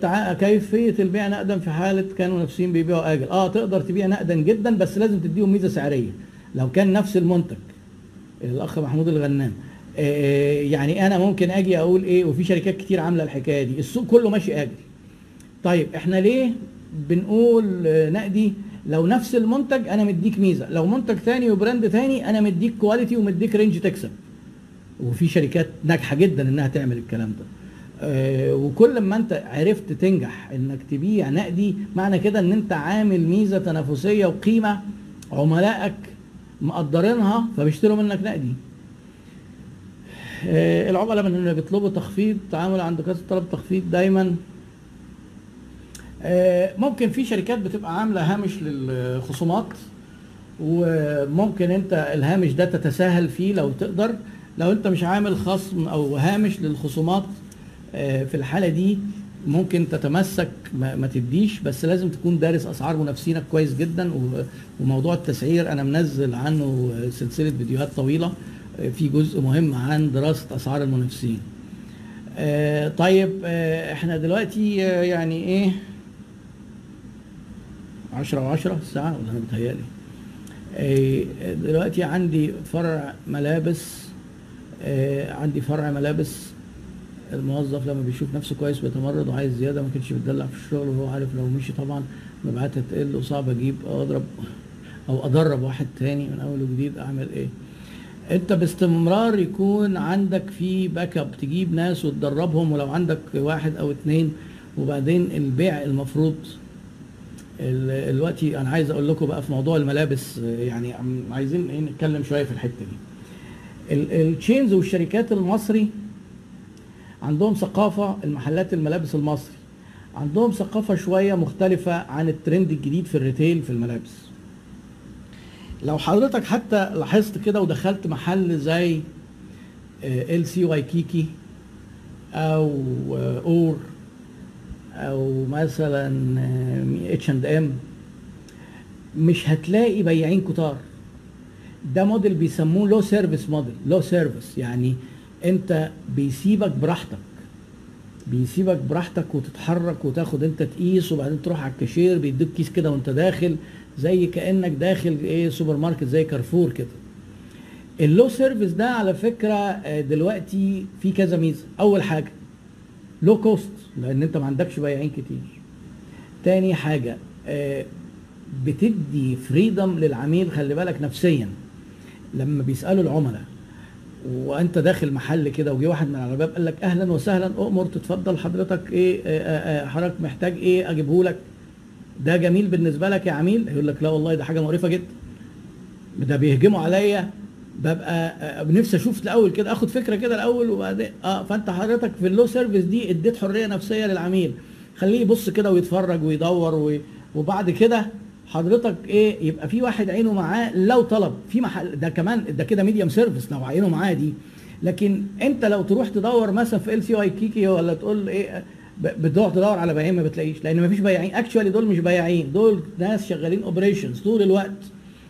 تع- كيفية البيع نقدا في حالة كانوا منافسين بيبيعوا آجل. آه تقدر تبيع نقدا جدا بس لازم تديهم ميزة سعرية. لو كان نفس المنتج الأخ محمود الغنام. آه، يعني أنا ممكن آجي أقول إيه وفي شركات كتير عاملة الحكاية دي. السوق كله ماشي آجل. طيب إحنا ليه بنقول نقدي؟ لو نفس المنتج أنا مديك ميزة. لو منتج ثاني و brand ثاني أنا مديك quality ومديك range تكسب. وفي شركات ناجحة جدا إنها تعمل الكلام ده. وكل ما انت عرفت تنجح انك تبيع نقدي معنى كده ان انت عامل ميزة تنافسية وقيمة عملائك مقدرينها فبيشتروا منك نقدي. آه، العملاء من اللي بيطلبوا تخفيض تعامل عند كاسه طلب تخفيض دايما. آه، ممكن في شركات بتبقى عاملة هامش للخصومات وممكن انت الهامش ده تتساهل فيه لو تقدر. لو انت مش عامل خصم أو هامش للخصومات آه، في الحالة دي ممكن تتمسك ما, ما تديش بس لازم تكون دارس أسعار منافسينك كويس جدا وموضوع التسعير أنا منزل عنه سلسلة فيديوهات طويلة آه، في جزء مهم عن دراسة أسعار المنافسين. آه، طيب آه، إحنا دلوقتي آه، يعني إيه؟ عشرة وعشرة الساعة ولا أنا بتهيألي آه، دلوقتي عندي فرع ملابس آه، عندي فرع ملابس الموظف لما بيشوف نفسه كويس بيتمرد وعايز زيادة ما كانش بيتدلع في الشغل وهو عارف لو مشي طبعا مبيعاتها تقل وصعب أجيب أو أضرب أو أدرب واحد تاني من أول وجديد أعمل إيه؟ أنت باستمرار يكون عندك في back up تجيب ناس وتدربهم ولو عندك واحد أو اتنين وبعدين البيع المفروض ال- دلوقتي أنا عايز أقول لكم بقى في موضوع الملابس يعني عايزين إيه نتكلم شوية في الحتة دي ال- ال chains والشركات المصري عندهم ثقافة المحلات الملابس المصري. عندهم ثقافة شوية مختلفة عن الترند الجديد في ال retail في الملابس. لو حضرتك حتى لاحظت كده ودخلت محل زي LC Waikiki أو آه، or أو مثلا اتش اند ام مش هتلاقي بياعين كتار. ده موديل بيسموه low service model low service يعني انت بيسيبك براحتك. بيسيبك براحتك وتتحرك وتاخد انت تقيس وبعدين تروح على الكاشير بيديك كيس كده وانت داخل زي كأنك داخل إيه سوبر ماركت زي كارفور كده. ال low service ده على فكرة آه، دلوقتي في كذا ميزة. أول حاجة لو كوست لأن أنت ما عندكش بياعين كتير. تاني حاجة آه، بتدي فريدم للعميل خلي بالك نفسيا. لما بيسألوا العملاء وانت داخل محل كده وجي واحد من على الباب قال لك أهلا وسهلا اؤمر تتفضل حضرتك إيه آه، آه، آه، حضرتك محتاج إيه أجيبه لك. ده جميل بالنسبة لك يا عميل؟ يقول لك لا والله ده حاجة مقرفة جدا. ده بيهجموا عليا. ببقى نفسي أشوف الأول كده آخد فكرة كده الأول وبعدين آه فأنت حضرتك في ال low service دي اديت حرية نفسية للعميل. خليه يبص كده ويتفرج ويدور وي- وبعد كده حضرتك إيه يبقى في واحد عينه معاه لو طلب. في محل ده كمان ده كده medium service لو عينه معاه دي. لكن أنت لو تروح تدور مثلا في LC Waikiki ولا تقول إيه بتروح تدور على بياعين ما بتلاقيش. لأن ما فيش بياعين. actually دول مش بياعين. دول ناس شغالين operations طول الوقت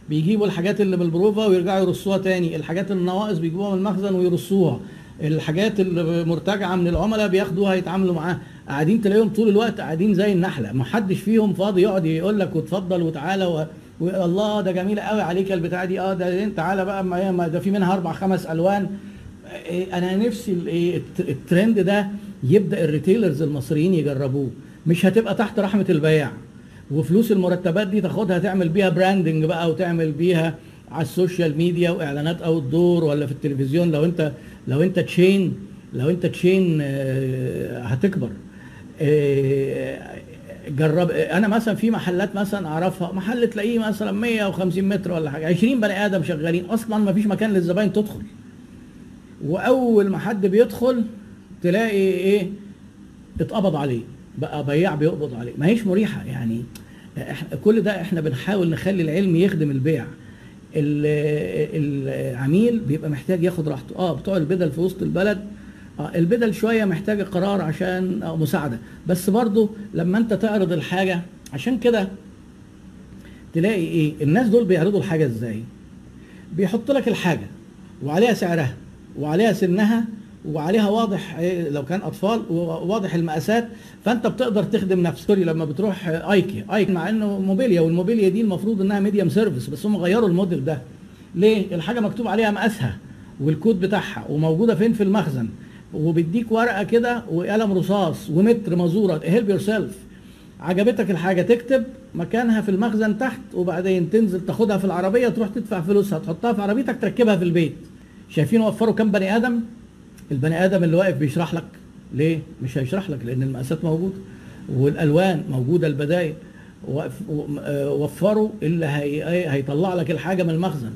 بيجيبوا الحاجات اللي بالبروفا ويرجعوا يرصوها تاني. الحاجات النواقص بيجيبوها من المخزن ويرصوها. الحاجات اللي مرتجعة من العملاء بياخدوها يتعاملوا معاها. قاعدين تلاقيهم طول الوقت قاعدين زي النحلة. ما حدش فيهم فاضي يقعد يقول لك وتفضل وتعالى و... والله ده جميله قوي عليك البتاعة دي. آه ده انت تعالى بقى ما ده في منها أربع خمس ألوان. إيه، أنا نفسي إيه، الت- الترند ده يبدأ الريتيلرز المصريين يجربوه. مش هتبقى تحت رحمة البياع. وفلوس المرتبات دي تاخدها تعمل بيها branding بقى وتعمل بيها على ال social media وإعلانات outdoor ولا في التلفزيون. لو انت لو أنت chain لو أنت chain آه، هتكبر. جرب أنا مثلا في محلات مثلا اعرفها محل تلاقيه مثلا 150 متر ولا حاجة 20 بني آدم شغالين أصلا ما فيش مكان للزباين تدخل. واول ما حد بيدخل تلاقي إيه اتقبض عليه بقى بياع بيقبض عليه. ما هيش مريحة يعني. إحنا كل ده إحنا بنحاول نخلي العلم يخدم البيع. ال- العميل بيبقى محتاج ياخد راحته. آه بتوع البدل في وسط البلد آه البدل شوية محتاجه قرار عشان آه مساعدة. بس برضو لما انت تعرض الحاجة عشان كده تلاقي إيه الناس دول بيعرضوا الحاجة إزاي؟ بيحط لك الحاجة وعليها سعرها وعليها سنها وعليها واضح إيه لو كان أطفال واضح المقاسات. فانت بتقدر تخدم نفسك. sorry لما بتروح ايكيا ايكيا مع انه موبيليا والموبيليا دي المفروض انها medium service بس هم غيروا الموديل ده. ليه؟ الحاجة مكتوب عليها مقاسها والكود بتاعها وموجودة فين؟ في المخزن. وبيديك ورقة كده وقلم رصاص ومتر مازورة. help yourself عجبتك الحاجة تكتب مكانها في المخزن تحت وبعدين تنزل تاخدها في العربية تروح تدفع فلوسها. تحطها في عربيتك تركبها في البيت. شايفين وفروا كام بني آدم؟ البني آدم اللي واقف بيشرح لك. ليه؟ مش هيشرح لك لأن المقاسات موجودة والألوان موجودة البدايل وفروا اللي هي هيطلع لك الحاجة من المخزن.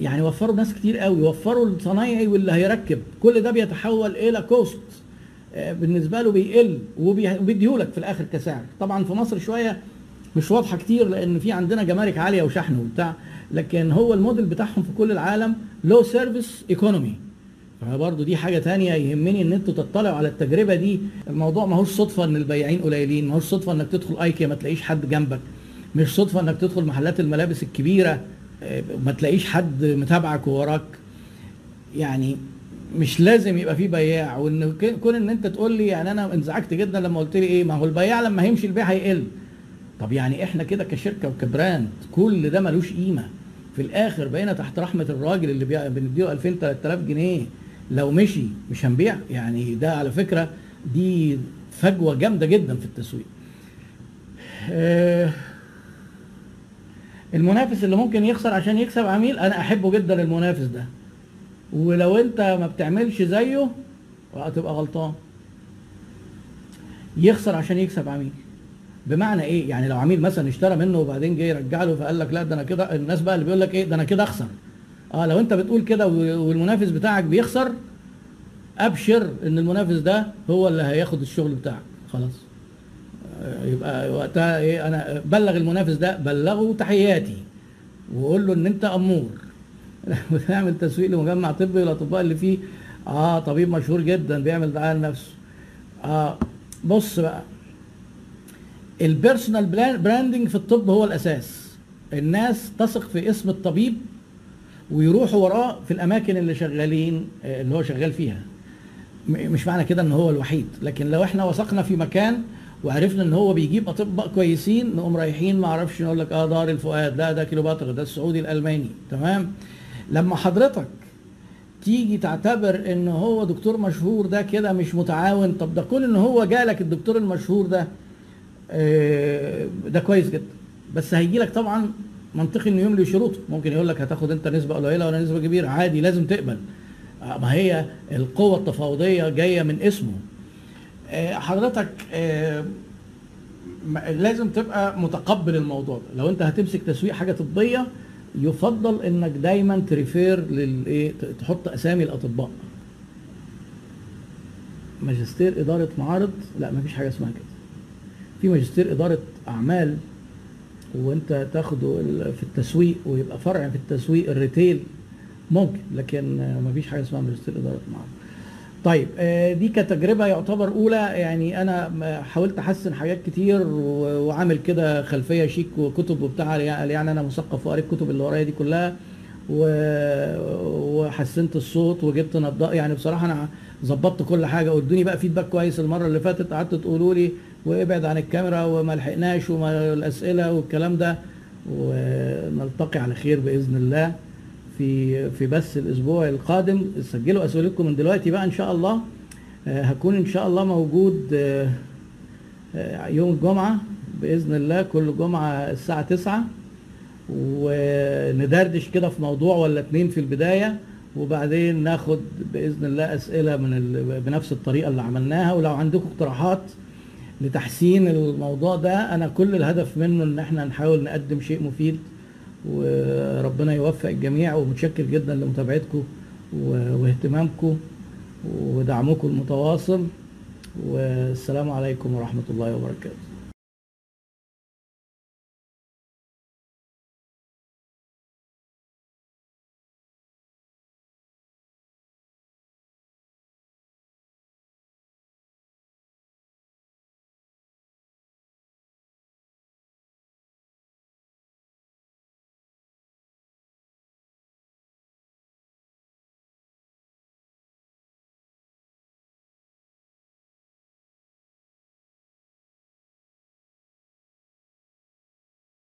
يعني وفروا ناس كتير قوي وفروا الصنايعي واللي هيركب. كل ده بيتحول إلى كوست بالنسبة له بيقل وبيديهولك في الآخر كسعر. طبعا في مصر شوية مش واضحة كتير لأن في عندنا جمارك عالية وشحن وبتاع لكن هو الموديل بتاعهم في كل العالم low service economy فبرضه دي حاجة تانية يهمني إن أنتوا تطلعوا على التجربة دي. الموضوع ما هوش صدفة إن البياعين قليلين ما هوش صدفة إنك تدخل ايكيا ما تلاقيش حد جنبك. مش صدفة إنك تدخل محلات الملابس الكبيرة. ما تلاقيش حد متابعك ووراك. يعني مش لازم يبقى في بياع. وإن كون إن أنت تقول لي يعني أنا انزعجت جدا لما قلت لي إيه ما هو البياع لما هيمشي البيع هيقل. طب يعني إحنا كده كشركة وكبراند كل ده ملوش قيمة. في الآخر بقينا تحت رحمة الراجل اللي بنديله 2000 3000 جنيه. لو مشي مش هنبيع. يعني ده على فكرة دي فجوة جامدة جدا في التسويق. آه المنافس اللي ممكن يخسر عشان يكسب عميل أنا أحبه جدا المنافس ده. ولو أنت ما بتعملش زيه هتبقى غلطان. يخسر عشان يكسب عميل. بمعنى إيه؟ يعني لو عميل مثلا اشترى منه وبعدين جه يرجع له فقال لك لا ده أنا كده الناس بقى اللي بيقول لك إيه؟ ده أنا كده أخسر. آه لو أنت بتقول كده والمنافس بتاعك بيخسر أبشر إن المنافس ده هو اللي هياخد الشغل بتاعك. خلاص. يبقى وقتها إيه أنا بلغ المنافس ده بلغه تحياتي وقول له إن أنت أمور. بتعمل تسويق لمجمع طبي الاطباء اللي فيه. آه طبيب مشهور جدا بيعمل دعايه لنفسه آه بص بقى. ال personal branding في الطب هو الأساس. الناس تثق في اسم الطبيب ويروحوا وراه في الأماكن اللي شغالين اللي هو شغال فيها. مش معنى كده إن هو الوحيد. لكن لو إحنا وثقنا في مكان وعرفنا إن هو بيجيب اطباء كويسين نقوم رايحين ما أعرفش نقول لك آه دار الفؤاد. لا ده كليوباترا ده السعودي الألماني. تمام؟ لما حضرتك تيجي تعتبر إن هو دكتور مشهور ده كده مش متعاون. طب ده كون إن هو جالك الدكتور المشهور ده آه ده كويس جدا. بس هيجي لك طبعا منطقي إنه يملي شروطه. ممكن يقول لك هتاخد أنت نسبة قليلة ولا نسبة كبيرة. عادي لازم تقبل. ما هي القوة التفاوضية جاية من اسمه. حضرتك لازم تبقى متقبل الموضوع ده. لو انت هتمسك تسويق حاجة طبية يفضل انك دايما ت refer للايه تحط أسامي الأطباء. ماجستير إدارة معارض لا مفيش حاجة اسمها كده. في ماجستير إدارة أعمال وانت تاخده في التسويق ويبقى فرع في التسويق ال retail ممكن لكن مفيش حاجة اسمها ماجستير إدارة معارض. طيب دي كتجربة يعتبر أولى. يعني أنا حاولت أحسن حاجات كتير وعامل كده خلفية شيك وكتب وبتاع يعني أنا مثقف وقريت الكتب اللي ورايا دي كلها وحسنت الصوت وجبت نضاء يعني بصراحة أنا ظبطت كل حاجة وادوني بقى فيدباك كويس المرة اللي فاتت. قعدت تقولوا لي وابعد عن الكاميرا وما لحقناش وما الأسئلة والكلام ده. ونلتقي على خير بإذن الله. في في بث الأسبوع القادم. سجلوا أسئلتكم من دلوقتي بقى إن شاء الله. هكون إن شاء الله موجود يوم الجمعة بإذن الله كل جمعة الساعة 9 وندردش كده في موضوع ولا اتنين في البداية وبعدين ناخد بإذن الله أسئلة من بنفس الطريقة اللي عملناها. ولو عندكم اقتراحات لتحسين الموضوع ده أنا كل الهدف منه إن إحنا نحاول نقدم شيء مفيد وربنا يوفق الجميع ومتشكر جدا لمتابعتكم واهتمامكم ودعمكم المتواصل والسلام عليكم ورحمة الله وبركاته.